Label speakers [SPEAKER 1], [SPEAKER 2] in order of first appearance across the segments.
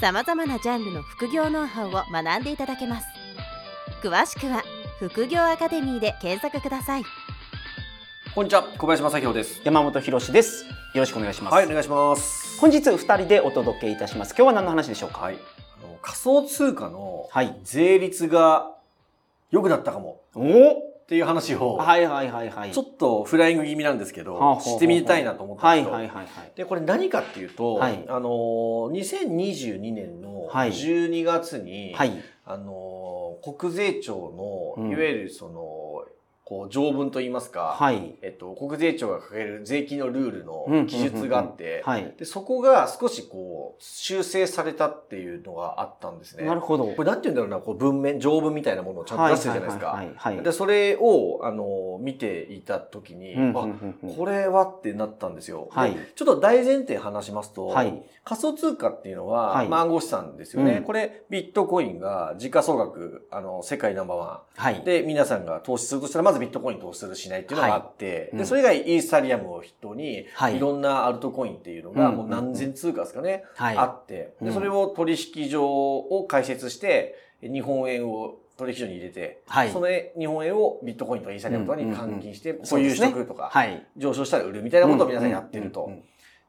[SPEAKER 1] さまざまなジャンルの副業ノウハウを学んでいただけます詳しくは副業アカデミーで検索ください
[SPEAKER 2] こんにちは、小林正弘です。
[SPEAKER 3] 山本博です。よろしくお願いします。
[SPEAKER 2] はい、お願いします。
[SPEAKER 3] 本日二人でお届けいたします。今日は何の話でしょうか？
[SPEAKER 2] はい、あの仮想通貨の
[SPEAKER 3] はい。
[SPEAKER 2] 税率が良くなったかも
[SPEAKER 3] お
[SPEAKER 2] っていう話を、
[SPEAKER 3] はいはいはいはい。
[SPEAKER 2] ちょっとフライング気味なんですけど、してみたいなと思ったん
[SPEAKER 3] はい
[SPEAKER 2] ですよ。
[SPEAKER 3] はいはいはい。
[SPEAKER 2] で、これ何かっていうと、
[SPEAKER 3] はい
[SPEAKER 2] あのー、2022年の
[SPEAKER 3] はい
[SPEAKER 2] 12月に、
[SPEAKER 3] はい。
[SPEAKER 2] あのー、国税庁の、
[SPEAKER 3] うん
[SPEAKER 2] いわゆるその、こう条文といいますか、
[SPEAKER 3] はい。
[SPEAKER 2] えっと、国税庁がかける税金のルール
[SPEAKER 3] うん
[SPEAKER 2] の記述があって、
[SPEAKER 3] はい。
[SPEAKER 2] で、そこが少しこう、修正されたっていうのがあったんですね。
[SPEAKER 3] なるほど。
[SPEAKER 2] これなんて言うんだろうな、こう文面、条文みたいなものをちゃんと出してるじゃないですか。
[SPEAKER 3] はいはいはいはい。
[SPEAKER 2] で、それを、あの、見ていたときに、あ、これはってなったんですよ。
[SPEAKER 3] はい
[SPEAKER 2] でちょっと大前提話しますと、
[SPEAKER 3] はい。
[SPEAKER 2] 仮想通貨っていうのは、
[SPEAKER 3] はい
[SPEAKER 2] まあ暗号資産ですよね。
[SPEAKER 3] うん
[SPEAKER 2] これ、ビットコインが時価総額、あの、世界ナンバーワ
[SPEAKER 3] はい
[SPEAKER 2] ン。。で、皆さんが投資するとしたら、まずビットコイン投資するしないっていうのがあって、
[SPEAKER 3] うん。
[SPEAKER 2] で、それ以外イーサリアムを筆頭に、
[SPEAKER 3] はい。
[SPEAKER 2] いろんなアルトコインっていうのが、
[SPEAKER 3] うん
[SPEAKER 2] もう何千通貨ですかね、
[SPEAKER 3] はい。
[SPEAKER 2] あって、で、
[SPEAKER 3] うん。
[SPEAKER 2] それを取引所を開設して、日本円を取引所に入れて、
[SPEAKER 3] はい。
[SPEAKER 2] その日本円をビットコインとかイーサリアムとかに換金して、保有しとくとか、
[SPEAKER 3] はい。
[SPEAKER 2] 上昇したら売るみたいなことを皆さんやってると。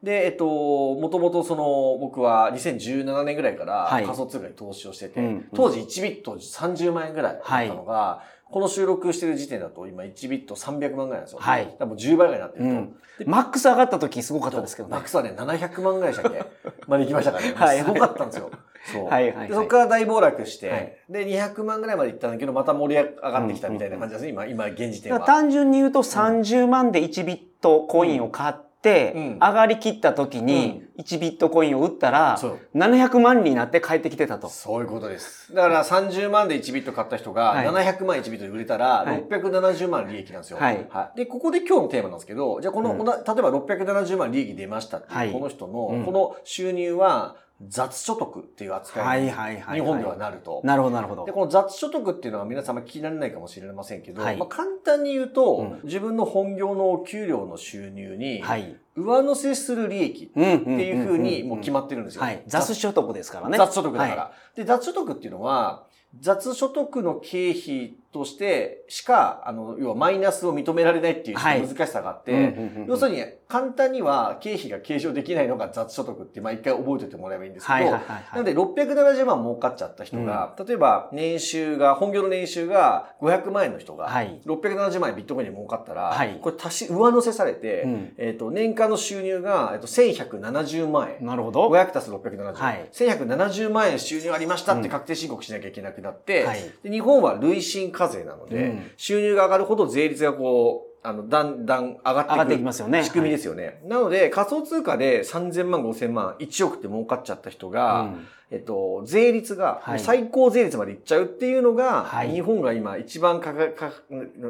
[SPEAKER 2] で、えっと、もともとその、僕は2017年ぐらいから
[SPEAKER 3] はい。
[SPEAKER 2] 仮想通貨に投資をしてて、当時1ビット30万円ぐらいだったのが、この収録してる時点だと今1ビット300万ぐらいなんですよ。
[SPEAKER 3] はい
[SPEAKER 2] だからもう10倍ぐらいになってると。
[SPEAKER 3] うんマックス上がった時すごかったですけどね
[SPEAKER 2] マッ。クスはね、700万ぐらいでしたっけ？まで行きましたからね。
[SPEAKER 3] はい
[SPEAKER 2] すごかったんですよ。そう。
[SPEAKER 3] はいはいはい
[SPEAKER 2] でそこから大暴落して、
[SPEAKER 3] はい
[SPEAKER 2] で、200万ぐらいまで行ったんだけど、また盛り上がってきたみたいな感じですね、今、今、現時点は。
[SPEAKER 3] 単純に言うと30万で1ビットコインを買って、
[SPEAKER 2] うん
[SPEAKER 3] 上がりきった時に1ビットコインを売ったら、
[SPEAKER 2] そう。
[SPEAKER 3] 700万になって帰ってきてたと。
[SPEAKER 2] そういうことです。だから30万で1ビット買った人が
[SPEAKER 3] はい。
[SPEAKER 2] 700万1ビットで売れたら
[SPEAKER 3] はい。
[SPEAKER 2] 670万利益なんですよ。
[SPEAKER 3] はい。
[SPEAKER 2] で、ここで今日のテーマなんですけど、じゃあこの、
[SPEAKER 3] うん。
[SPEAKER 2] 例えば670万利益出ましたって
[SPEAKER 3] はい。
[SPEAKER 2] この人の、
[SPEAKER 3] うん。
[SPEAKER 2] この収入は雑所得っていう扱
[SPEAKER 3] はいい
[SPEAKER 2] に
[SPEAKER 3] はいはい。
[SPEAKER 2] 日本ではなると。
[SPEAKER 3] なるほどなるほど
[SPEAKER 2] で、。この雑所得っていうのは皆様聞き慣れないかもしれませんけど、
[SPEAKER 3] はい
[SPEAKER 2] まあ簡単に言うと、
[SPEAKER 3] うん
[SPEAKER 2] 自分の本業のお給料の収入に
[SPEAKER 3] はい。
[SPEAKER 2] 上乗せする利益っていうふうにもう決ま
[SPEAKER 3] っ
[SPEAKER 2] ってるんですよ。
[SPEAKER 3] はい。雑所得ですからね。
[SPEAKER 2] 雑所得だから。
[SPEAKER 3] は
[SPEAKER 2] で、雑所得っていうのは、雑所得の経費としてしか、あの、要はマイナスを認められないっていう
[SPEAKER 3] はい。
[SPEAKER 2] 難しさがあって、
[SPEAKER 3] うんうんうん
[SPEAKER 2] 要するに簡単には経費が計上できないのが雑所得って、まあ一回覚えておいてもらえばいいんですけど、
[SPEAKER 3] はいはいはいはい。
[SPEAKER 2] なので、670万儲かっちゃった人が、例えば年収が、本業の年収が500万円の人が、
[SPEAKER 3] はい。
[SPEAKER 2] 670万円ビットコインで儲かったら、
[SPEAKER 3] はい。
[SPEAKER 2] これ足し、上乗せされて、
[SPEAKER 3] うん。
[SPEAKER 2] えっ、と、年間の収入が、えっと、1170万円。
[SPEAKER 3] なるほど。
[SPEAKER 2] 500足す670、
[SPEAKER 3] はい。
[SPEAKER 2] 1170万円収入ありましたって確定申告しなきゃいけなくなって、
[SPEAKER 3] はい。
[SPEAKER 2] で日本は累進課税なので、
[SPEAKER 3] うん
[SPEAKER 2] 収入が上がるほど税率がこう、あの、だんだん上がってい
[SPEAKER 3] がっていきますよね
[SPEAKER 2] 仕組みですよね。なので、仮想通貨で3000万、5000万、1億って儲かっちゃった人が、
[SPEAKER 3] うん
[SPEAKER 2] えっと、税率が
[SPEAKER 3] はい
[SPEAKER 2] 最高税率までいっちゃうっていうのが、
[SPEAKER 3] はい
[SPEAKER 2] 日本が今一番かかか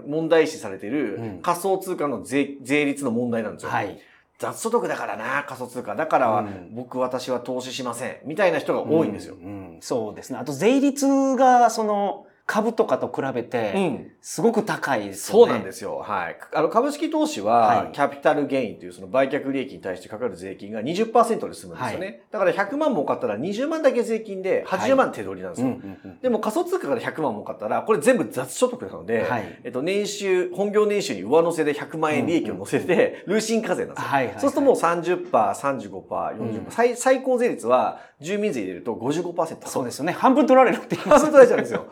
[SPEAKER 2] 問題視されている
[SPEAKER 3] うん
[SPEAKER 2] 仮想通貨の税税率の問題なんですよ。
[SPEAKER 3] はい。
[SPEAKER 2] 雑所得だからな、仮想通貨。だからは、
[SPEAKER 3] うん
[SPEAKER 2] 僕、私は投資しません。みたいな人が多いんですよ。
[SPEAKER 3] うんうんそうですね。あと税率が、その、株とかと比べ
[SPEAKER 2] う
[SPEAKER 3] て、
[SPEAKER 2] ん。
[SPEAKER 3] すごく高いです
[SPEAKER 2] そう
[SPEAKER 3] よね。
[SPEAKER 2] なんですよ。はい。あの、株式投資は、
[SPEAKER 3] はい
[SPEAKER 2] キャピタルゲインというその売却利益に対してかかる税金が20%で済むんですよね。
[SPEAKER 3] は
[SPEAKER 2] だから100万儲かったら20万だけ税金で80万手取りなんです
[SPEAKER 3] うん
[SPEAKER 2] よ。
[SPEAKER 3] うんうん
[SPEAKER 2] でも仮想通貨から100万儲かったら、これ全部雑所得なので、
[SPEAKER 3] はい
[SPEAKER 2] えっと、年収、本業年収に上乗せで100万円利益を乗せて、累進課税なんですよ。
[SPEAKER 3] はいはいはい
[SPEAKER 2] そうするともう30%、35%、40%、
[SPEAKER 3] うん
[SPEAKER 2] 最最高税率は住民税入れると55%。
[SPEAKER 3] そうですよね。半分取られるって言い
[SPEAKER 2] あ、
[SPEAKER 3] ます
[SPEAKER 2] そう取られちゃうんですよ。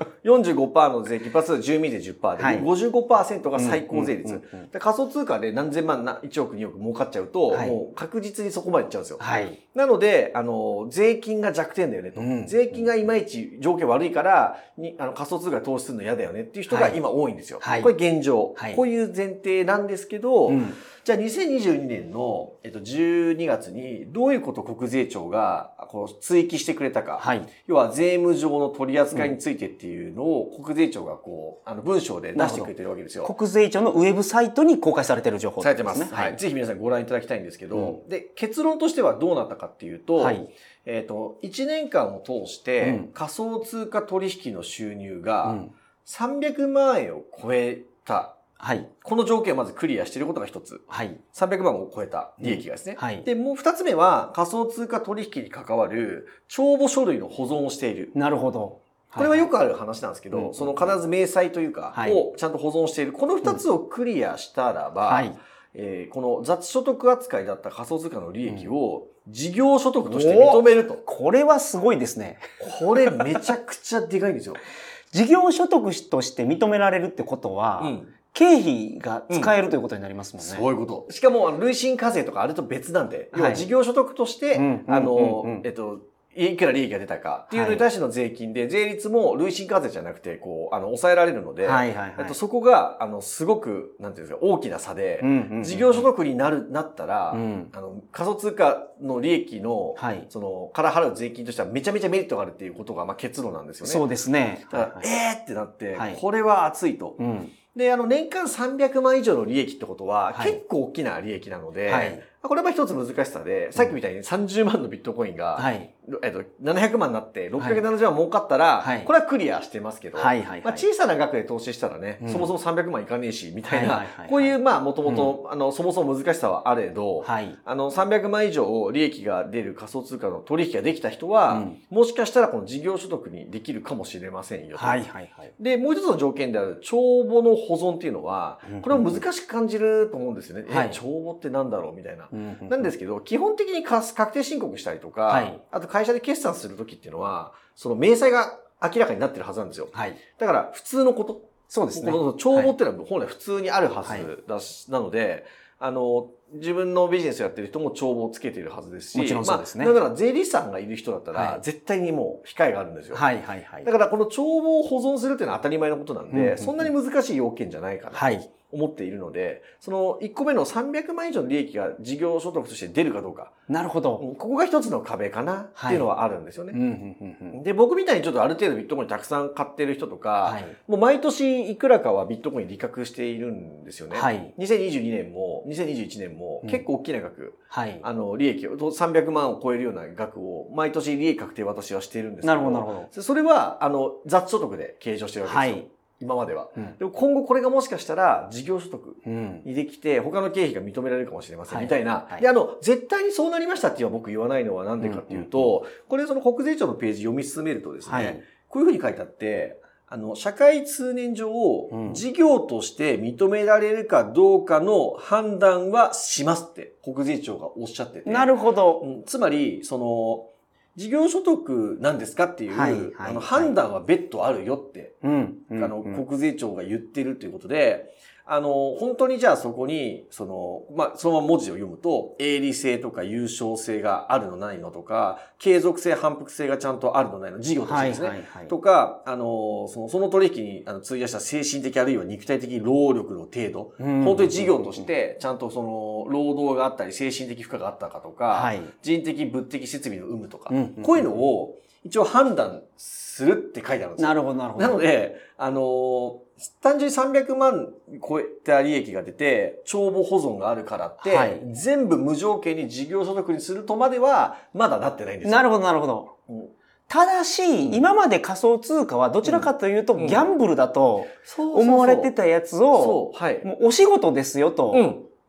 [SPEAKER 2] 45%の税金プラス住民税10%で、
[SPEAKER 3] はい
[SPEAKER 2] 55%が最高税率、
[SPEAKER 3] うんうんうんうん
[SPEAKER 2] で。仮想通貨で何千万、な1億、2億儲かっちゃうと、
[SPEAKER 3] はい
[SPEAKER 2] もう確実にそこまでいっちゃうんですよ。
[SPEAKER 3] はい。
[SPEAKER 2] なので、あの、税金が弱点だよねと。
[SPEAKER 3] うん
[SPEAKER 2] 税金がいまいち条件悪いから、にあの仮想通貨投資するの嫌だよねっていう人が
[SPEAKER 3] はい
[SPEAKER 2] 今多いんですよ。
[SPEAKER 3] はい
[SPEAKER 2] これ現状、
[SPEAKER 3] はい
[SPEAKER 2] こういう前提なんですけど、
[SPEAKER 3] うん
[SPEAKER 2] じゃあ2022年の、えっと、12月にどういうことを国税庁がこう追記してくれたか。
[SPEAKER 3] はい。
[SPEAKER 2] 要は税務上の取り扱いについてっていうのを国税庁がこう、あの文章で出してくれてるわけですよ。
[SPEAKER 3] 国税庁のウェブサイトに公開されている情報
[SPEAKER 2] されてます。
[SPEAKER 3] ね。
[SPEAKER 2] はい。ぜひ皆さんご覧いただきたいんですけど、で、結論としてはどうなったかっていうと、
[SPEAKER 3] はい。
[SPEAKER 2] えっ、と、1年間を通して、
[SPEAKER 3] うん
[SPEAKER 2] 仮想通貨取引の収入
[SPEAKER 3] う
[SPEAKER 2] が
[SPEAKER 3] ん。
[SPEAKER 2] 300万円を超えた。
[SPEAKER 3] はい。
[SPEAKER 2] この条件をまずクリアしていることが一つ。
[SPEAKER 3] はい。
[SPEAKER 2] 300万を超えた利益がですね。
[SPEAKER 3] はい。
[SPEAKER 2] で、もう二つ目は仮想通貨取引に関わる帳簿書類の保存をしている。
[SPEAKER 3] なるほど。
[SPEAKER 2] これはよくある話なんですけど、
[SPEAKER 3] うん
[SPEAKER 2] その必ず明細というか、
[SPEAKER 3] はい
[SPEAKER 2] をちゃんと保存している。この二つをクリアしたらば、
[SPEAKER 3] はい。
[SPEAKER 2] えーこの雑所得扱いだった仮想通貨の利益を事業所得として認めると。
[SPEAKER 3] これはすごいですね。
[SPEAKER 2] これめちゃくちゃでかいんですよ。
[SPEAKER 3] 事業所得として認められるってことは、
[SPEAKER 2] うん。
[SPEAKER 3] 経費が使えるということになりますもんね。
[SPEAKER 2] そういうこと。しかも、累進課税とかあれと別なんで、要は
[SPEAKER 3] はい
[SPEAKER 2] 事業所得として、
[SPEAKER 3] うん
[SPEAKER 2] あの、えっと、いくら利益が出たかっていうのに対しての税金で、税率も累進課税じゃなくて、こう、あの、抑えられるので、
[SPEAKER 3] はいはいはい。
[SPEAKER 2] と、そこが、あの、すごく、なんていうんですか、大きな差で、
[SPEAKER 3] うんうんうん
[SPEAKER 2] 事業所得になる、なったら、
[SPEAKER 3] うん。
[SPEAKER 2] あの、仮想通貨の利益の、
[SPEAKER 3] はい。
[SPEAKER 2] その、から払う税金としてはめちゃめちゃメリットがあるっていうことが、まあ、結論なんですよね。
[SPEAKER 3] そうですね。はいはい
[SPEAKER 2] えーってなって、
[SPEAKER 3] はい
[SPEAKER 2] これは熱いと。
[SPEAKER 3] うん。
[SPEAKER 2] で、あの、年間300万以上の利益ってことは、
[SPEAKER 3] はい
[SPEAKER 2] 結構大きな利益なので、
[SPEAKER 3] はい。
[SPEAKER 2] これは一つ難しさで、さっきみたいに30万のビットコインが、
[SPEAKER 3] はい。
[SPEAKER 2] えっと、700万になって670万儲かったら、
[SPEAKER 3] はい
[SPEAKER 2] これはクリアしてますけど。まあ、小さな額で投資したらね、
[SPEAKER 3] うん
[SPEAKER 2] そもそも300万いかねえし、みたいな、こういう、まあ、もともと、あの、そもそも難しさはあれど、
[SPEAKER 3] はい。
[SPEAKER 2] あの、300万以上利益が出る仮想通貨の取引ができた人は、
[SPEAKER 3] うん
[SPEAKER 2] もしかしたらこの事業所得にできるかもしれませんよと。
[SPEAKER 3] はいはいはい。
[SPEAKER 2] で、もう一つの条件である帳簿の保存っていうのは、これは難しく感じると思うんですよね。
[SPEAKER 3] はい
[SPEAKER 2] え、帳簿ってなんだろう？みたいな。
[SPEAKER 3] うん
[SPEAKER 2] なんですけど、基本的にか確定申告したりとか、
[SPEAKER 3] はい
[SPEAKER 2] あと会社で決算するときっていうのは、その明細が明らかになってるはずなんですよ。
[SPEAKER 3] はい。
[SPEAKER 2] だから普通のこと。
[SPEAKER 3] そうですね。
[SPEAKER 2] この帳簿っていうのは本来普通にあるはずだし、なので、あの、自分のビジネスをやってる人も帳簿をつけているはずですし、
[SPEAKER 3] もちろんそうですね
[SPEAKER 2] まあ、だから税理士さんがいる人だったら、
[SPEAKER 3] はい
[SPEAKER 2] 絶対にもう控えがあるんですよ。
[SPEAKER 3] はいはいはい
[SPEAKER 2] だ。からこの帳簿を保存するっていうのは当たり前のことなんで、そんなに難しい要件じゃないかなと
[SPEAKER 3] はい。
[SPEAKER 2] 思っているので、その1個目の300万以上の利益が事業所得として出るかどうか、
[SPEAKER 3] なるほど。
[SPEAKER 2] ここが一つの壁かなっていうのはあるんですよね。
[SPEAKER 3] うんうんうんうん。
[SPEAKER 2] で、僕みたいにちょっとある程度ビットコインたくさん買ってる人とか、
[SPEAKER 3] はい。
[SPEAKER 2] もう毎年いくらかはビットコイン利確しているんですよね。
[SPEAKER 3] はい。
[SPEAKER 2] 2022年も2021年も
[SPEAKER 3] うん
[SPEAKER 2] 結構大きな額、
[SPEAKER 3] はい。
[SPEAKER 2] あの利益を300万を超えるような額を毎年利益確定私はしているんですけど
[SPEAKER 3] なるほどなるほど。
[SPEAKER 2] それはあの雑所得で計上してるわけですよ、
[SPEAKER 3] はい
[SPEAKER 2] 今までは。
[SPEAKER 3] うん
[SPEAKER 2] でも今後これがもしかしたら事業所得
[SPEAKER 3] うん。
[SPEAKER 2] にできて他の経費が認められるかもしれません、
[SPEAKER 3] はい
[SPEAKER 2] みたいな、
[SPEAKER 3] はい
[SPEAKER 2] であの絶対にそうなりましたっていうのは僕言わないのはなんでかっていうと、これその国税庁のページ読み進めるとですね、
[SPEAKER 3] はい。
[SPEAKER 2] こういうふうに書いてあって、あの、社会通念上、
[SPEAKER 3] うん
[SPEAKER 2] 事業として認められるかどうかの判断はしますって、国税庁がおっしゃってて。
[SPEAKER 3] なるほど。
[SPEAKER 2] うんつまり、その、事業所得なんですかっていう、
[SPEAKER 3] はいはい
[SPEAKER 2] あの判断は別途あるよって、
[SPEAKER 3] うん。うん
[SPEAKER 2] あの、
[SPEAKER 3] うん
[SPEAKER 2] 国税庁が言ってるということで、あの、本当にじゃあそこに、その、まあ、そのまま文字を読むと、営利性とか優勝性があるのないのとか、継続性、反復性がちゃんとあるのないの、事業として
[SPEAKER 3] はい
[SPEAKER 2] ですね。
[SPEAKER 3] はいはい。
[SPEAKER 2] とか、あの、その、その取引にあの費やした精神的あるいは肉体的労力の程度、
[SPEAKER 3] うん
[SPEAKER 2] 本当に事業とし、て、ちゃんとその、労働があったり、精神的負荷があったかとか、
[SPEAKER 3] はい。
[SPEAKER 2] 人的物的設備の有無とか、
[SPEAKER 3] うん
[SPEAKER 2] こういうのを一応判断するって書いてあるんですよ。
[SPEAKER 3] なるほどなるほど。
[SPEAKER 2] なので、あの単純に300万超えた利益が出て、帳簿保存があるからって、
[SPEAKER 3] はい
[SPEAKER 2] 全部無条件に事業所得にするとまでは、まだなってないんですよ。
[SPEAKER 3] なるほどなるほど。
[SPEAKER 2] うん
[SPEAKER 3] ただし、
[SPEAKER 2] ん
[SPEAKER 3] 今まで仮想通貨はどちらかというと、
[SPEAKER 2] うん
[SPEAKER 3] ギャンブルだと思われてたやつを。もうお仕事ですよと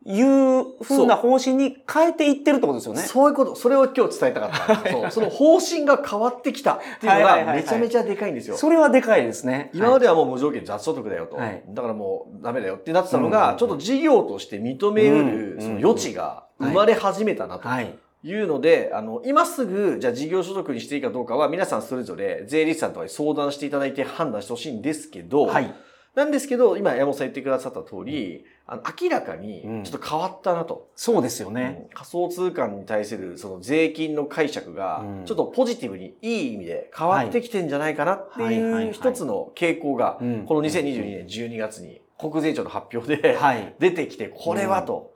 [SPEAKER 2] うん。
[SPEAKER 3] いう風な方針に変えていってるってことですよね。
[SPEAKER 2] そういうこと、それを今日伝えたかった。そうその方針が変わってきたっていうのがめちゃめちゃでかいんですよ。
[SPEAKER 3] それはでかいですね。
[SPEAKER 2] 今まではもう無条件雑所得だよと。
[SPEAKER 3] はい
[SPEAKER 2] だからもうダメだよってなってたのが、ちょっと事業として認め
[SPEAKER 3] うん
[SPEAKER 2] るその余地が生まれ始めたなと
[SPEAKER 3] はい。
[SPEAKER 2] いうので、あの、今すぐじゃあ事業所得にしていいかどうかは皆さんそれぞれ税理士さんとかに相談していただいて判断してほしいんですけど、
[SPEAKER 3] はい。
[SPEAKER 2] なんですけど、今山本さん言ってくださった通り、あの明らかに
[SPEAKER 3] うん。
[SPEAKER 2] ちょっと変わったなと。
[SPEAKER 3] そうですよね。
[SPEAKER 2] うん。仮想通貨に対するその税金の解釈が
[SPEAKER 3] うん。
[SPEAKER 2] ちょっとポジティブにいい意味で変わってきてんじゃないかなって
[SPEAKER 3] はい。
[SPEAKER 2] う一つの傾向が
[SPEAKER 3] うん。
[SPEAKER 2] この2022年12月に国税庁の発表で
[SPEAKER 3] はい。
[SPEAKER 2] 出てきてこれはと。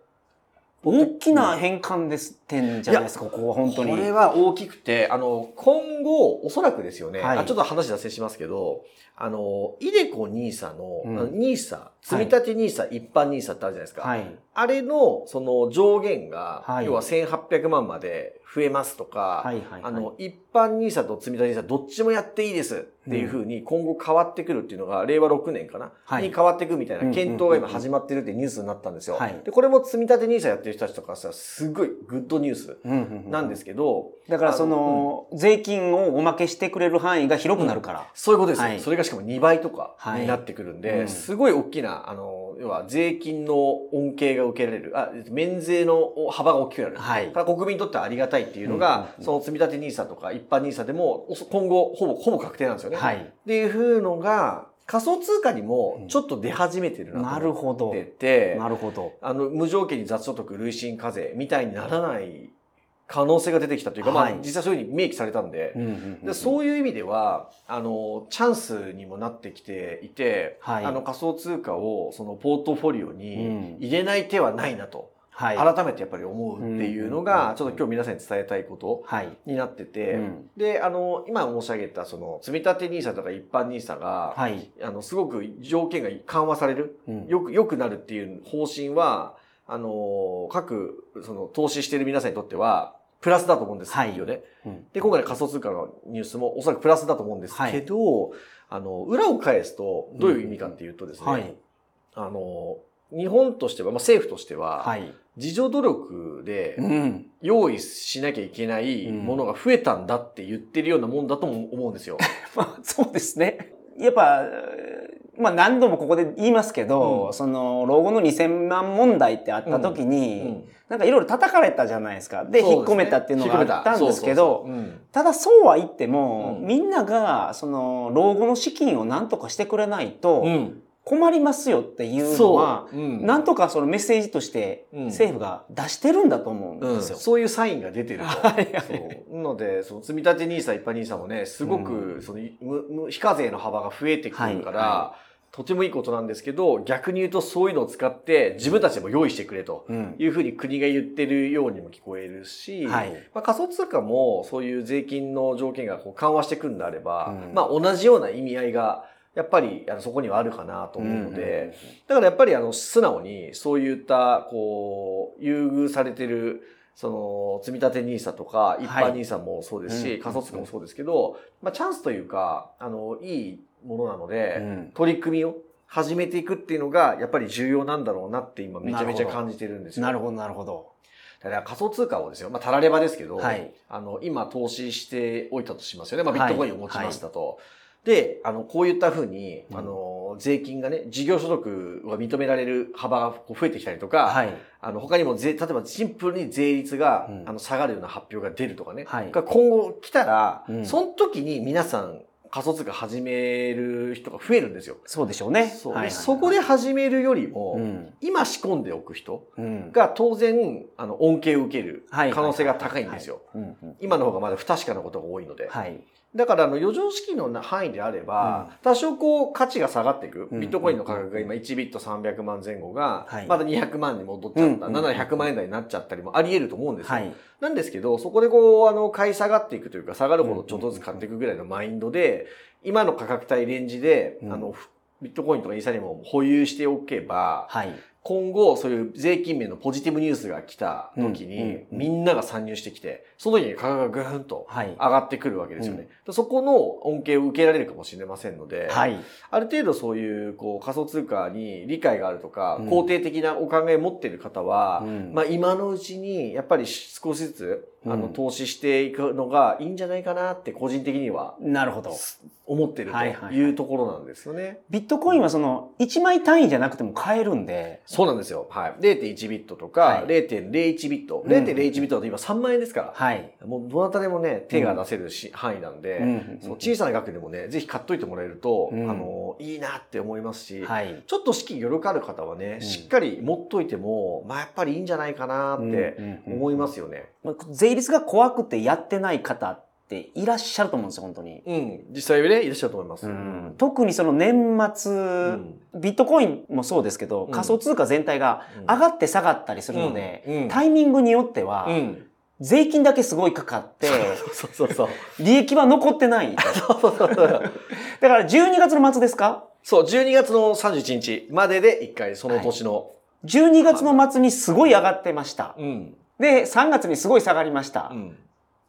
[SPEAKER 3] 大きな変換です点じゃないですか、ここは本当に。
[SPEAKER 2] これは大きくて、あの、今後、おそらくですよね、
[SPEAKER 3] はい。
[SPEAKER 2] あちょっと話脱線しますけど、あの、イデコニーサの、
[SPEAKER 3] うん
[SPEAKER 2] 積み立てニーサ、一般ニーサってあるじゃないですか。
[SPEAKER 3] はい。
[SPEAKER 2] あれの、その上限が、
[SPEAKER 3] はい。
[SPEAKER 2] 要は1800万まで増えますとか、
[SPEAKER 3] はいはいはい。
[SPEAKER 2] あの、一般ニーサと積み立てニーサどっちもやっていいですっていうふうに今後変わってくるっていうのが、令和6年かな、
[SPEAKER 3] はい。
[SPEAKER 2] に変わってくるみたい
[SPEAKER 3] うん
[SPEAKER 2] な検討が今始まってるってニュースになったんですよ。
[SPEAKER 3] はい。
[SPEAKER 2] で、これも積み立てニーサやってる人たちとかさ、すごいグッドニュース
[SPEAKER 3] うんうんうん
[SPEAKER 2] なんですけど、
[SPEAKER 3] だからその、税金をおまけしてくれる範囲が広くなるから。
[SPEAKER 2] そういうことです。よ、
[SPEAKER 3] はい。
[SPEAKER 2] それがしかも2倍とか
[SPEAKER 3] はい
[SPEAKER 2] になってくるんで、
[SPEAKER 3] うん。
[SPEAKER 2] すごい大きな、あの、要は税金の恩恵が受けられる、あ、免税の幅が大きくなる。
[SPEAKER 3] はい
[SPEAKER 2] これは国民にとってはありがたいっていうのが、
[SPEAKER 3] うんうんうん
[SPEAKER 2] その積み立て NISA とか一般 NISA でも、今後、ほぼ、ほぼ確定なんですよね。
[SPEAKER 3] はい。
[SPEAKER 2] っていうふうのが、仮想通貨にもちょっと出始めてる
[SPEAKER 3] な
[SPEAKER 2] なと
[SPEAKER 3] るほど
[SPEAKER 2] 思ってて、
[SPEAKER 3] なるほど。
[SPEAKER 2] あの、無条件に雑所得累進課税みたいにならない可能性が出てきたというか、まあ
[SPEAKER 3] はい、
[SPEAKER 2] 実際そういうふうに明記されたんで、でそういう意味では、あの、チャンスにもなってきていて、
[SPEAKER 3] はい。
[SPEAKER 2] あの仮想通貨をそのポートフォリオ
[SPEAKER 3] うん。
[SPEAKER 2] に入れない手はないなと、
[SPEAKER 3] はい。
[SPEAKER 2] 改めてやっぱり思うっていうのがちょっと今日皆さんに伝えたいこと
[SPEAKER 3] はい。
[SPEAKER 2] になってて、
[SPEAKER 3] うん。
[SPEAKER 2] で、あの、今申し上げたその積み立て NISA とか一般 NISA が、
[SPEAKER 3] はい。
[SPEAKER 2] あの、すごく条件が緩和される、
[SPEAKER 3] うん。
[SPEAKER 2] よく、良くなるっていう方針は、あの、各、その、投資している皆さんにとっては、プラスだと思うんです
[SPEAKER 3] はい
[SPEAKER 2] よね。
[SPEAKER 3] うん
[SPEAKER 2] で、今回の仮想通貨のニュースもおそらくプラスだと思うんですけど、あの、裏を返すと、どういう意味かっていうとですね、
[SPEAKER 3] はい。
[SPEAKER 2] あの、日本としては、まあ、政府としては、
[SPEAKER 3] はい。
[SPEAKER 2] 自助努力で
[SPEAKER 3] うん。
[SPEAKER 2] 用意しなきゃいけないものが増えたんだって言ってるようなもんだとも思うんですよ。
[SPEAKER 3] まあ、そうですね。やっぱ、まあ何度もここで言いますけど、
[SPEAKER 2] うん。
[SPEAKER 3] その、老後の2000万問題ってあった時に、
[SPEAKER 2] うん。
[SPEAKER 3] なんかいろいろ叩かれたじゃないですか。で、引っ込めたっていうのがあったんですけど、ただそうは言っても、
[SPEAKER 2] うん。
[SPEAKER 3] みんなが、その、老後の資金を何とかしてくれないと
[SPEAKER 2] うん
[SPEAKER 3] 困りますよっていうのは、
[SPEAKER 2] そう。うん。
[SPEAKER 3] なんとかそのメッセージとして
[SPEAKER 2] うん。
[SPEAKER 3] 政府が出してるんだと思うん
[SPEAKER 2] うん
[SPEAKER 3] ですよ。
[SPEAKER 2] そういうサインが出てると。
[SPEAKER 3] はいはい。
[SPEAKER 2] そう。なので、その積み立て NISA、一般 NISA もね、すご
[SPEAKER 3] う
[SPEAKER 2] く、その、むむ非課税の幅が増えてくるから、
[SPEAKER 3] は
[SPEAKER 2] とてもいいことなんですけど、逆に言うとそういうのを使って自分たちでも用意してくれと
[SPEAKER 3] うん。
[SPEAKER 2] いうふうに国が言ってるようにも聞こえるし、
[SPEAKER 3] はい。
[SPEAKER 2] まあ、仮想通貨もそういう税金の条件がこう緩和してくるんであれば、
[SPEAKER 3] うん。
[SPEAKER 2] まあ同じような意味合いがやっぱりあのそこにはあるかなと思うので、
[SPEAKER 3] うん
[SPEAKER 2] だからやっぱりあの素直にそういったこう優遇されてるその積み立て NISA とか一
[SPEAKER 3] はい。
[SPEAKER 2] 般 NISA もそうですし、
[SPEAKER 3] うん
[SPEAKER 2] 仮想通貨もそうですけど、まあチャンスというかあのいいものなので、
[SPEAKER 3] うん。
[SPEAKER 2] 取り組みを始めていくっていうのがやっぱり重要なんだろうなって今めちゃめちゃ感じてるんですよ。
[SPEAKER 3] なるほど、なるほど。
[SPEAKER 2] だから仮想通貨をですよ、まあ、たらればですけど、
[SPEAKER 3] はい。
[SPEAKER 2] あの、今投資しておいたとしますよね。まあ、ビ
[SPEAKER 3] はい
[SPEAKER 2] ットコインを持ちましたと。で、あの、こういったふうに、
[SPEAKER 3] うん
[SPEAKER 2] あの、税金がね、事業所得が認められる幅がこう増えてきたりとか、
[SPEAKER 3] はい。
[SPEAKER 2] あの、他にも税、例えばシンプルに税率が、
[SPEAKER 3] うん
[SPEAKER 2] あの、下がるような発表が出るとかね。
[SPEAKER 3] はい
[SPEAKER 2] が今後来たら、
[SPEAKER 3] うん
[SPEAKER 2] その時に皆さん仮想通貨始める人が増えるんですよ。
[SPEAKER 3] そうでしょうね。
[SPEAKER 2] そう。
[SPEAKER 3] はいはい
[SPEAKER 2] でそこで始めるよりも、
[SPEAKER 3] うん。
[SPEAKER 2] 今仕込んでおく人、
[SPEAKER 3] うん。
[SPEAKER 2] が当然、あの、恩恵を受ける可
[SPEAKER 3] はい
[SPEAKER 2] 能性が高いんですよ。今の方がまだ不確かなことが多いので。
[SPEAKER 3] はい。
[SPEAKER 2] だから、あの、余剰資金の範囲であれば、多少こう、価値が下がっていく。
[SPEAKER 3] うん
[SPEAKER 2] ビットコインの価格が今1ビット300万前後が
[SPEAKER 3] はい、
[SPEAKER 2] まだ200万に戻っちゃった。
[SPEAKER 3] うん
[SPEAKER 2] 700万円台になっちゃったりもあり得ると思うんですよ。
[SPEAKER 3] はい。
[SPEAKER 2] なんですけど、そこでこう、あの、買い下がっていくというか、下がるほどちょっとずつ買っていくぐらいのマインドで、今の価格帯レンジで、
[SPEAKER 3] うん
[SPEAKER 2] あの、ビットコインとかイーサリアムを保有しておけば、
[SPEAKER 3] はい。
[SPEAKER 2] 今後、そういう税金面のポジティブニュースが来た時に、みんなが参入してきて、その時に価格がぐーんと
[SPEAKER 3] はい。
[SPEAKER 2] 上がってくるわけですよね。そこの恩恵を受けられるかもしれませんので、
[SPEAKER 3] はい。
[SPEAKER 2] ある程度そういうこう仮想通貨に理解があるとか、
[SPEAKER 3] うん
[SPEAKER 2] 肯定的なお考えを持っている方は、
[SPEAKER 3] うん
[SPEAKER 2] まあ今のうちにやっぱり少しずつ、あの
[SPEAKER 3] うん
[SPEAKER 2] 投資していくのがいいんじゃないかなって個人的には
[SPEAKER 3] なるほど。
[SPEAKER 2] 思ってると
[SPEAKER 3] はいはいはい
[SPEAKER 2] いうところなんですよね。
[SPEAKER 3] ビットコインはその、1枚単位じゃなくても買えるんで、
[SPEAKER 2] そうなんですよ。はい。0.1ビットとか、
[SPEAKER 3] はい
[SPEAKER 2] 0.01ビット。
[SPEAKER 3] うん
[SPEAKER 2] 0.01ビットだと今3万円ですから。
[SPEAKER 3] はい。
[SPEAKER 2] もうどなたでもね、手が出せるし、範囲なんで、
[SPEAKER 3] うん
[SPEAKER 2] そう小さな額でもね、ぜひ買っといてもらえると、
[SPEAKER 3] うん
[SPEAKER 2] あの、いいなって思いますし、
[SPEAKER 3] はい。
[SPEAKER 2] ちょっと資金余力ある方はね、
[SPEAKER 3] うん
[SPEAKER 2] しっかり持っといても、まあやっぱりいいんじゃないかなって思いますよね。
[SPEAKER 3] まあ税率が怖くてやってない方っていらっしゃると思うんですよ、本当に。
[SPEAKER 2] うん。実際はね、いらっしゃると思います。
[SPEAKER 3] うん特にその年末、
[SPEAKER 2] ん
[SPEAKER 3] ビットコインもそうですけど、
[SPEAKER 2] うん
[SPEAKER 3] 仮想通貨全体が上がって下がったりするので、タイミングによっては、
[SPEAKER 2] うん。
[SPEAKER 3] 税金だけすごいかかって、
[SPEAKER 2] そうそうそう。
[SPEAKER 3] 利益は残ってない。
[SPEAKER 2] そうそうそう。
[SPEAKER 3] だから12月の末ですか？
[SPEAKER 2] そう、12月の31日までで一回その年の。
[SPEAKER 3] 12月の末にすごい上がってました。
[SPEAKER 2] うん。
[SPEAKER 3] で、3月にすごい下がりました。
[SPEAKER 2] うん。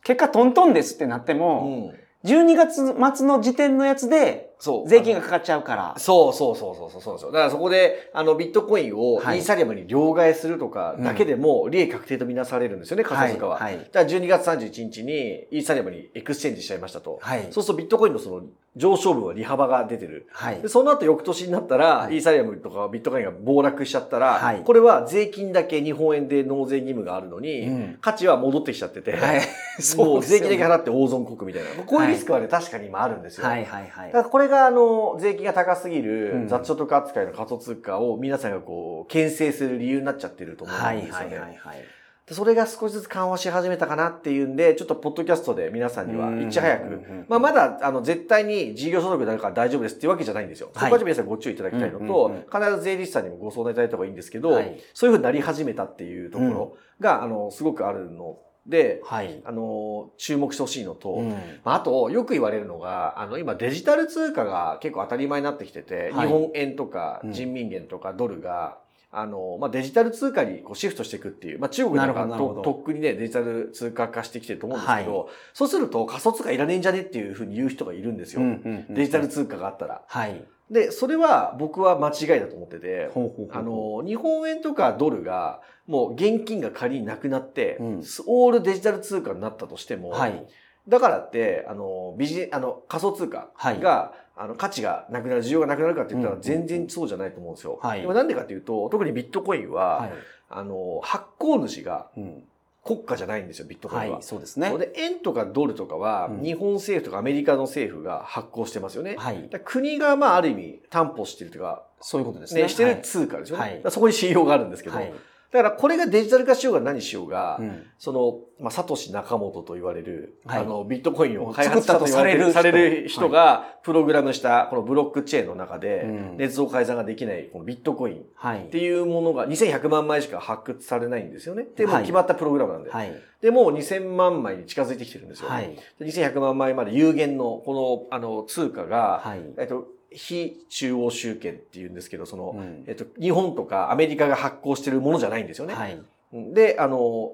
[SPEAKER 3] 結果トントンですってなっても、う
[SPEAKER 2] ん。
[SPEAKER 3] 12月末の時点のやつで
[SPEAKER 2] そう。
[SPEAKER 3] 税金がかかっちゃうから。
[SPEAKER 2] そうそうそうそうそうそうですよ。だからそこで、あの、ビットコインを
[SPEAKER 3] はいイ
[SPEAKER 2] ーサリアムに両替するとかだけでも、利益確定とみなされるんですよね、仮想通貨は。
[SPEAKER 3] はい。
[SPEAKER 2] だから12月31日にイーサリアムにエクスチェンジしちゃいましたと。
[SPEAKER 3] はい。
[SPEAKER 2] そうするとビットコインのその上昇分は利幅が出てる。
[SPEAKER 3] はい
[SPEAKER 2] で。その後翌年になったら、
[SPEAKER 3] はい
[SPEAKER 2] イーサリアムとかビットコインが暴落しちゃったら、
[SPEAKER 3] はい
[SPEAKER 2] これは税金だけ日本円で納税義務があるのに、
[SPEAKER 3] うん
[SPEAKER 2] 価値は戻ってきちゃってて、
[SPEAKER 3] はい。
[SPEAKER 2] もう税金だけ
[SPEAKER 3] は
[SPEAKER 2] 払って大損国みたいな。こういうリスクはね、確かに今あるんですよ。
[SPEAKER 3] いはいはい
[SPEAKER 2] だ。からこれがあの、税金が高すぎ
[SPEAKER 3] うん
[SPEAKER 2] る雑所得扱いの仮想通貨を皆さんがこう、牽制する理由になっちゃってると思うん
[SPEAKER 3] はい
[SPEAKER 2] ですよね。
[SPEAKER 3] はいはいはい。
[SPEAKER 2] でそれが少しずつ緩和し始めたかなっていうんで、ちょっとポッドキャストで皆さんにはいち早く、まあまだあの絶対に事業所得だから大丈夫ですっていうわけじゃないんですよ。
[SPEAKER 3] はい
[SPEAKER 2] そこは皆さんご注意いただきたいのと、必ず税理士さんにもご相談いただいた方がいいんですけど、
[SPEAKER 3] はい
[SPEAKER 2] そういうふうになり始めたっていうところが、あの、すごくあるので、
[SPEAKER 3] はい。
[SPEAKER 2] あの、注目してほしいのと、
[SPEAKER 3] うん
[SPEAKER 2] まあ、あと、よく言われるのが、あの、今デジタル通貨が結構当たり前になってきてて、
[SPEAKER 3] はい
[SPEAKER 2] 日本円とか
[SPEAKER 3] うん
[SPEAKER 2] 人民元とかドルが、あの、まあ、デジタル通貨にこうシフトしていくっていう、まあ、中国なんかととっくにね、デジタル通貨化してきてると思うんですけど、そうすると仮想通貨いらねえんじゃねっていうふうに言う人がいるんですよ。
[SPEAKER 3] うんうんうん
[SPEAKER 2] デジタル通貨があったら。
[SPEAKER 3] はい。
[SPEAKER 2] で、それは僕は間違いだと思ってて、あ、の、日本円とかドルが、もう現金が仮になくなって、
[SPEAKER 3] うん
[SPEAKER 2] オールデジタル通貨になったとしても、
[SPEAKER 3] はい。
[SPEAKER 2] だからって、あの、ビジネあの、仮想通貨が、あの、価値がなくなる、需要がなくなるかって言ったら
[SPEAKER 3] うん
[SPEAKER 2] 全然そうじゃないと思うんですよ。
[SPEAKER 3] はい
[SPEAKER 2] でもなんでかっていうと、特にビットコインは、
[SPEAKER 3] はい。
[SPEAKER 2] あの、発行主が
[SPEAKER 3] うん
[SPEAKER 2] 国家じゃないんですよ、ビットコインは。
[SPEAKER 3] はい。そうですね。
[SPEAKER 2] で、円とかドルとかは、
[SPEAKER 3] うん
[SPEAKER 2] 日本政府とかアメリカの政府が発行してますよね。
[SPEAKER 3] はい。
[SPEAKER 2] 国が、まあ、ある意味担保してるというか、
[SPEAKER 3] そういうことです
[SPEAKER 2] ね、
[SPEAKER 3] ね。
[SPEAKER 2] してる通貨ですよね。
[SPEAKER 3] はい
[SPEAKER 2] そこに信用があるんですけど、
[SPEAKER 3] はい。
[SPEAKER 2] だからこれがデジタル化しようが何しようが、
[SPEAKER 3] うん
[SPEAKER 2] その、まあ、サトシ・ナカモトと言われる、
[SPEAKER 3] はい
[SPEAKER 2] あの、ビットコインを開発したと言われる、
[SPEAKER 3] さ
[SPEAKER 2] され
[SPEAKER 3] れる人
[SPEAKER 2] が、プログラムした、このブロックチェーンの中で、
[SPEAKER 3] うん
[SPEAKER 2] 捏造改ざんができない、このビットコインっ
[SPEAKER 3] はい。
[SPEAKER 2] ていうものが2100万枚しか発掘されないんですよね。で、も決まったプログラムなんで。
[SPEAKER 3] はい。
[SPEAKER 2] で、もう2000万枚に近づいてきてるんですよ。
[SPEAKER 3] はい。
[SPEAKER 2] で2100万枚まで有限の、この、あの、通貨が、
[SPEAKER 3] はい。
[SPEAKER 2] えっと、非中央集権っていうんですけど、その、
[SPEAKER 3] うん
[SPEAKER 2] えっと、日本とかアメリカが発行してるものじゃないんですよね。
[SPEAKER 3] はい。
[SPEAKER 2] で、あの、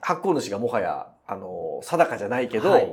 [SPEAKER 2] 発行主がもはや、あの、定かじゃないけど、
[SPEAKER 3] はい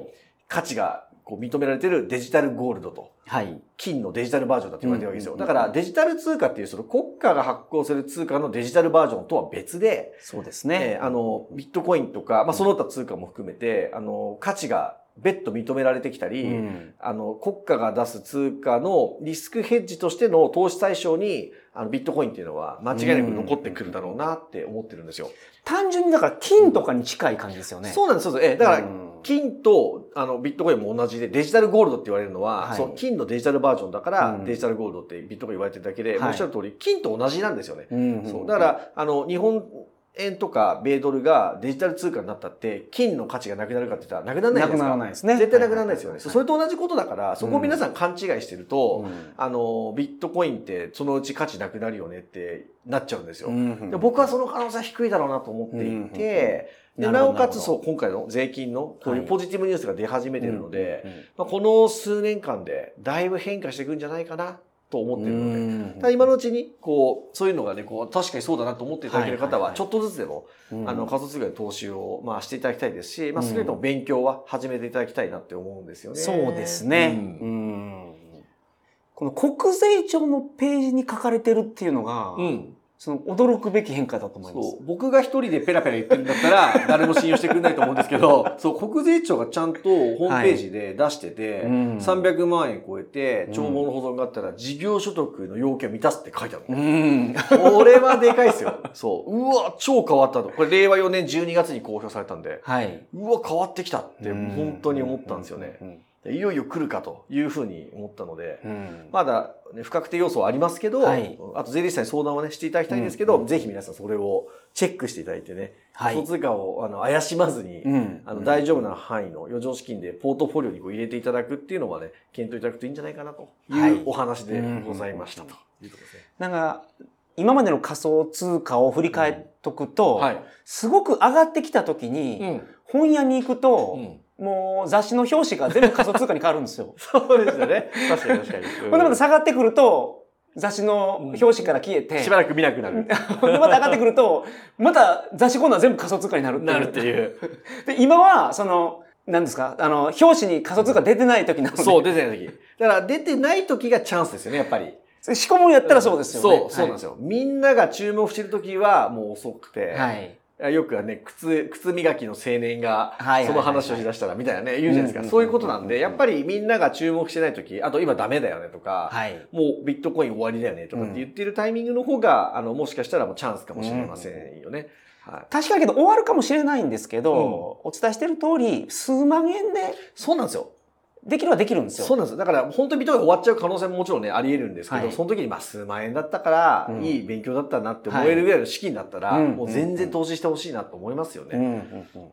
[SPEAKER 2] 価値がこう認められてるデジタルゴールドと、
[SPEAKER 3] はい。
[SPEAKER 2] 金のデジタルバージョンだって言われてるわけですよ。だからデジタル通貨っていうその国家が発行する通貨のデジタルバージョンとは別で、
[SPEAKER 3] そうですね。
[SPEAKER 2] えーあの、ビットコインとか、まあ、その他通貨も含めて、あの、価値が別途認められてきたり、
[SPEAKER 3] うん
[SPEAKER 2] あの、国家が出す通貨のリスクヘッジとしての投資対象に、あの、ビットコインっていうのは間違いなく残ってくるだろうなって思ってるんですよ。
[SPEAKER 3] 単純にだから金とかに近い感じですよね。
[SPEAKER 2] そうなんです、そうです。ええだから、
[SPEAKER 3] うん
[SPEAKER 2] 金とあのビットコインも同じで、デジタルゴールドって言われるのは、
[SPEAKER 3] はい
[SPEAKER 2] その金のデジタルバージョンだから、
[SPEAKER 3] うん
[SPEAKER 2] デジタルゴールドってビットコイン言われてるだけで、
[SPEAKER 3] はい
[SPEAKER 2] おっしゃる通り、金と同じなんですよね。
[SPEAKER 3] うん
[SPEAKER 2] そうだから、あの、日本円とか米ドルがデジタル通貨になったって、金の価値がなくなるかって言ったらなくならないじゃないですか。
[SPEAKER 3] なくならないですね。
[SPEAKER 2] 絶対なくならないですよね。
[SPEAKER 3] はい
[SPEAKER 2] それと同じことだから、そこを皆さん勘違いしてると、
[SPEAKER 3] うん。
[SPEAKER 2] あの、ビットコインってそのうち価値なくなるよねってなっちゃうんですよ。
[SPEAKER 3] うん
[SPEAKER 2] で僕はその可能性は低いだろうなと思っていて、でな
[SPEAKER 3] なるほど
[SPEAKER 2] おかつそう、今回の税金のこういうポジティブニュースが出始めてるので、この数年間でだいぶ変化していくんじゃないかなと思ってるので、今のうちに、こう、そういうのがね、こう、確かにそうだなと思っていただける方は、ちょっとずつでも、
[SPEAKER 3] うん。
[SPEAKER 2] あの、仮想通貨で投資を、まあ、していただきたいですし、まあ、
[SPEAKER 3] うん。
[SPEAKER 2] 少なくとも勉強は始めていただきたいなって思うんですよね。
[SPEAKER 3] そうですね。
[SPEAKER 2] うん。
[SPEAKER 3] うん。この国税庁のページに書かれてるっていうのが、
[SPEAKER 2] うん。
[SPEAKER 3] その驚くべき変化だと思います。
[SPEAKER 2] 僕が一人でペラペラ言ってるんだったら、誰も信用してくれないと思うんですけど、そう、国税庁がちゃんとホームページで出してて、
[SPEAKER 3] うん
[SPEAKER 2] 300万円超えて
[SPEAKER 3] う、ん
[SPEAKER 2] 帳簿の保存があったら、事業所得の要件を満たすって書いてあるの。
[SPEAKER 3] うん。
[SPEAKER 2] これはでかいですよ。そう。うわ、超変わったと。これ令和4年12月に公表されたんで、
[SPEAKER 3] はい。
[SPEAKER 2] うわ、変わってきたって、
[SPEAKER 3] うん
[SPEAKER 2] 本当に思ったんですよね。。いよいよ来るかというふうに思ったので、
[SPEAKER 3] うん。
[SPEAKER 2] まだ、ね、不確定要素はありますけど、
[SPEAKER 3] はい。
[SPEAKER 2] あと税理士さんに相談をね、していただきたいんですけど、
[SPEAKER 3] うん。
[SPEAKER 2] ぜひ皆さんそれをチェックしていただいてね、
[SPEAKER 3] はい。
[SPEAKER 2] 仮想通貨をあの怪しまずに、
[SPEAKER 3] うん。
[SPEAKER 2] あの大丈夫な範囲の余剰資金でポートフォリオにこう入れていただくっていうのはね、検討いただくといいんじゃないかなとい
[SPEAKER 3] はい。う
[SPEAKER 2] お話でございましたと。いうところですね。
[SPEAKER 3] なんか、今までの仮想通貨を振り返っとくと、
[SPEAKER 2] はい。
[SPEAKER 3] すごく上がってきた時に、
[SPEAKER 2] ん。
[SPEAKER 3] 本屋に行くと、
[SPEAKER 2] うん。
[SPEAKER 3] もう雑誌の表紙が全部仮想通貨に変わるんですよ。
[SPEAKER 2] そうですよね。確かに確かに。
[SPEAKER 3] ほんでまた下がってくると、雑誌の表紙から消えて、
[SPEAKER 2] しばらく見なくなる。
[SPEAKER 3] ほんでまた上がってくると、また雑誌今度は全部仮想通貨になるっていう。
[SPEAKER 2] なるっていう。
[SPEAKER 3] で、今は、その、何ですか？あの、表紙に仮想通貨出てない時なので。
[SPEAKER 2] そう、出てない時。だから出てない時がチャンスですよね、やっぱり。
[SPEAKER 3] 仕込むんやったらそうですよね。
[SPEAKER 2] そう、そうなんですよ。みんなが注目してる時はもう遅くて。
[SPEAKER 3] はい。
[SPEAKER 2] よくはね、靴、靴磨きの青年がその話をしだしたら、みたいなね、言うじゃないですか。
[SPEAKER 3] うん
[SPEAKER 2] そういうことなんで、
[SPEAKER 3] うんうん
[SPEAKER 2] やっぱりみんなが注目してない時、あと今ダメだよねとか、
[SPEAKER 3] はい。
[SPEAKER 2] もうビットコイン終わりだよねとかって言ってるタイミングの方が、あの、もしかしたらもうチャンスかもしれませんよね。はい。
[SPEAKER 3] 確かにけど終わるかもしれないんですけど、お伝えしてる通り、数万円で
[SPEAKER 2] そうなんですよ。
[SPEAKER 3] できるはできるんですよ。
[SPEAKER 2] そうなんですよ。だから本当にビットコイン終わっちゃう可能性ももちろんね、あり得るんですけど、
[SPEAKER 3] はい
[SPEAKER 2] その時にまあ数万円だったから、
[SPEAKER 3] うん
[SPEAKER 2] いい勉強だったなって思えるぐらいの資金だったら、
[SPEAKER 3] はい
[SPEAKER 2] もう全然投資してほしいなと思いますよね。
[SPEAKER 3] うんうんうん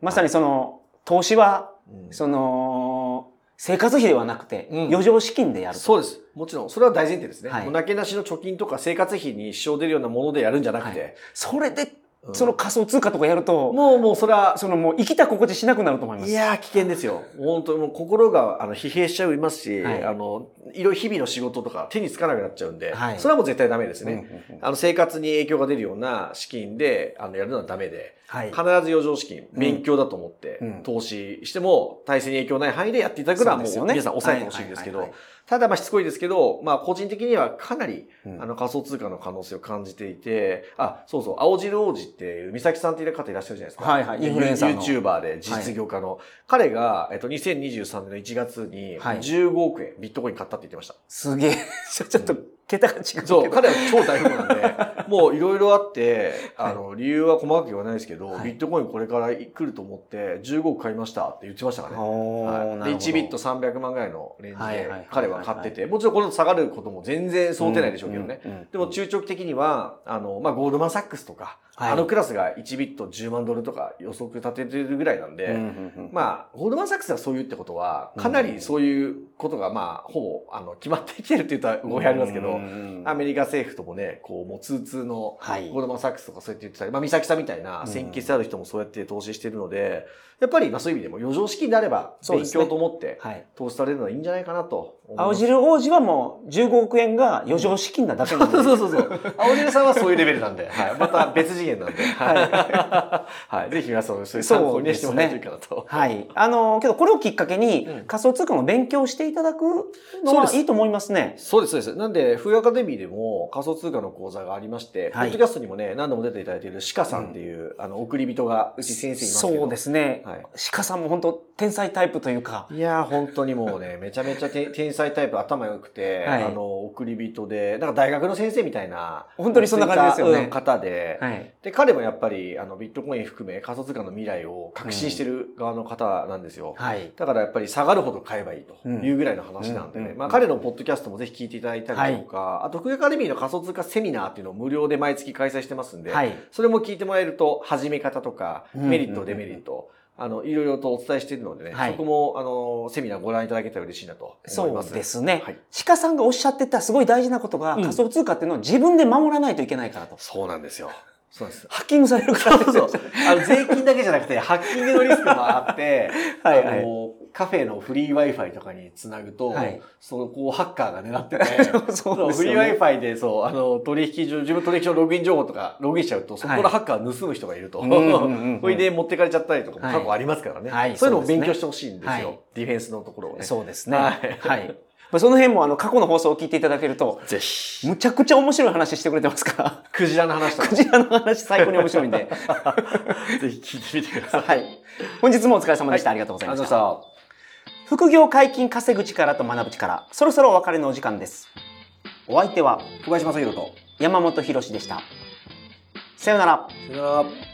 [SPEAKER 3] まさにその、投資は、
[SPEAKER 2] うん
[SPEAKER 3] その、生活費ではなくて、
[SPEAKER 2] うん
[SPEAKER 3] 余剰資金でやると。
[SPEAKER 2] そうです。もちろん、それは大前提ですね。
[SPEAKER 3] はい
[SPEAKER 2] もうなけなしの貯金とか生活費に支障出るようなものでやるんじゃなくて、
[SPEAKER 3] はそれで、
[SPEAKER 2] うん
[SPEAKER 3] その仮想通貨とかやると、
[SPEAKER 2] もうもうそれは、
[SPEAKER 3] そのもう生きた心地しなくなると思います。
[SPEAKER 2] いやー危険ですよ。本当にもう心があの疲弊しちゃいますし、
[SPEAKER 3] はい
[SPEAKER 2] あの、いろいろ日々の仕事とか手につかなくなっちゃうんで、
[SPEAKER 3] はい
[SPEAKER 2] それはもう絶対ダメです
[SPEAKER 3] うんうん
[SPEAKER 2] ね。
[SPEAKER 3] うん
[SPEAKER 2] あの生活に影響が出るような資金であのやるのはダメで、
[SPEAKER 3] はい。
[SPEAKER 2] 必ず余剰資金、
[SPEAKER 3] うん
[SPEAKER 2] 勉強だと思って、
[SPEAKER 3] うん
[SPEAKER 2] 投資しても体制に影響ない範囲でやっていただくのはもう皆さん抑えてほしいんですけど
[SPEAKER 3] はいはいはい、
[SPEAKER 2] ただまあしつこいですけど、まあ個人的にはかなり
[SPEAKER 3] うん
[SPEAKER 2] あの仮想通貨の可能性を感じていて、あ、そうそう、青汁王子っていう美咲さんっていう方いらっしゃるじゃないですか。
[SPEAKER 3] はいはいインフルエンサーの
[SPEAKER 2] YouTuber で実業家の。彼が、えっと、2023年の1月に
[SPEAKER 3] はい
[SPEAKER 2] 15億円ビットコイン買ったって言ってました。
[SPEAKER 3] すげえ。ちょっと、桁が違う。
[SPEAKER 2] そう、彼は超大富豪なんで、もういろいろあって、あの、理由は細かく言わないですけど、
[SPEAKER 3] はい
[SPEAKER 2] ビットコインこれから来ると思って15億買いましたって言ってましたからね。はい、で
[SPEAKER 3] なるほど
[SPEAKER 2] 1ビット300万ぐらいのレンジで彼は買ってて、もちろんこの下がることも全然想定内でしょうけどね。
[SPEAKER 3] うんうんうん
[SPEAKER 2] でも中長期的には、あの、まあ、ゴールドマンサックスとか、
[SPEAKER 3] はい
[SPEAKER 2] あのクラスが1ビット10万ドルとか予測立ててるぐらいなんで、
[SPEAKER 3] うんうんうん
[SPEAKER 2] まあ、ゴールドマンサックスがそういうってことは、かなりそういうことが、まあ、ほぼ、あの、決まってきてるって言ったら語弊ありますけど、
[SPEAKER 3] うんうん
[SPEAKER 2] アメリカ政府ともね、こう、もう通通の、
[SPEAKER 3] はい
[SPEAKER 2] ゴールドマンサックスとかそうやって言ってたり、まあ、美咲さんみたいな先決ある人もそうやって投資してるので、やっぱり、まあ、そういう意味でも余剰資金であれば、勉強と思って、
[SPEAKER 3] はい。
[SPEAKER 2] 投資されるのはいいんじゃないかなと。
[SPEAKER 3] 青汁王子はもう15億円が余剰資金なだけなんで。
[SPEAKER 2] そうそうそう。青汁さんはそういうレベルなんで、はい。また別次元なんで、はい。はい。ぜひ皆さんもそういう参考にしてもらえるかなと。
[SPEAKER 3] はい。あの、けどこれをきっかけに
[SPEAKER 2] うん
[SPEAKER 3] 仮想通貨の勉強をしていただくのはいいと思いますね。
[SPEAKER 2] そうです、そうです。なんで、冬アカデミーでも仮想通貨の講座がありまして、
[SPEAKER 3] はい
[SPEAKER 2] ポッドキャストにもね、何度も出ていただいている鹿さんっていう、あの、送り人が、うち先生います。
[SPEAKER 3] そうですね。
[SPEAKER 2] はい
[SPEAKER 3] 鹿さんも本当天才タイプというか。
[SPEAKER 2] いやー、本当にもうね、めちゃめちゃて天才タイプ頭良くて、
[SPEAKER 3] はい
[SPEAKER 2] あの、送り人で、なんか大学の先生みたいな、
[SPEAKER 3] 本当にそんな感じですよね
[SPEAKER 2] 方で、
[SPEAKER 3] はい。
[SPEAKER 2] で、彼もやっぱり、あの、ビットコイン含め仮想通貨の未来を確信してる側の方なんですよ。
[SPEAKER 3] はい。
[SPEAKER 2] だからやっぱり下がるほど買えばいいというぐらいの話なんでね。
[SPEAKER 3] うんうん
[SPEAKER 2] まあ彼のポッドキャストもぜひ聞いていただいたりとか、あと、福井アカデミーの仮想通貨セミナーっていうのを無料で毎月開催してますんで、
[SPEAKER 3] はい。
[SPEAKER 2] それも聞いてもらえると、始め方とか、
[SPEAKER 3] うん
[SPEAKER 2] メリット、デメリット、あの、いろいろとお伝えしているのでね、
[SPEAKER 3] はい
[SPEAKER 2] そこも、あの、セミナーご覧いただけたら嬉しいなと思
[SPEAKER 3] そう
[SPEAKER 2] います。
[SPEAKER 3] ですね
[SPEAKER 2] はい。
[SPEAKER 3] 鹿さんがおっしゃってたすごい大事なことが、
[SPEAKER 2] うん
[SPEAKER 3] 仮想通貨っていうのを自分で守らないといけないからと。
[SPEAKER 2] そうなんですよ。そうです。
[SPEAKER 3] ハッキングされるから
[SPEAKER 2] そうそう。あの、税金だけじゃなくて、ハッキングのリスクもあって、
[SPEAKER 3] はいはい
[SPEAKER 2] あの、カフェのフリー Wi-Fi とかにつなぐと、
[SPEAKER 3] はい
[SPEAKER 2] その、こう、ハッカーが狙ってて、
[SPEAKER 3] そうです
[SPEAKER 2] フリー。Wi-Fi で、そう、あの、取引所、自分取引所のログイン情報とか、ログインしちゃうと、そこからハッカー盗む人がいると。
[SPEAKER 3] うんうんうんうん
[SPEAKER 2] それで持ってかれちゃったりとかも
[SPEAKER 3] はい
[SPEAKER 2] 過去ありますからね。
[SPEAKER 3] はい
[SPEAKER 2] そういうのを勉強してほしいんですよ。
[SPEAKER 3] はい
[SPEAKER 2] ディフェンスのところをね。
[SPEAKER 3] そうですね。
[SPEAKER 2] は
[SPEAKER 3] はいい。まあその辺もあの過去の放送を聞いていただけると、
[SPEAKER 2] ぜひ。
[SPEAKER 3] むちゃくちゃ面白い話してくれてますか？ら、
[SPEAKER 2] クジラの話とか
[SPEAKER 3] クジラの話最高に面白いんで。
[SPEAKER 2] ぜひ聞いてみてください。
[SPEAKER 3] はい。本日もお疲れ様でした。
[SPEAKER 2] はいありがとうございまし。たた。
[SPEAKER 3] 副業解禁稼ぐ力と学ぶ力、そろそろお別れのお時間です。お相手は
[SPEAKER 2] 小林正宏と。
[SPEAKER 3] 山本博史でした。さようなら。
[SPEAKER 2] さよなら。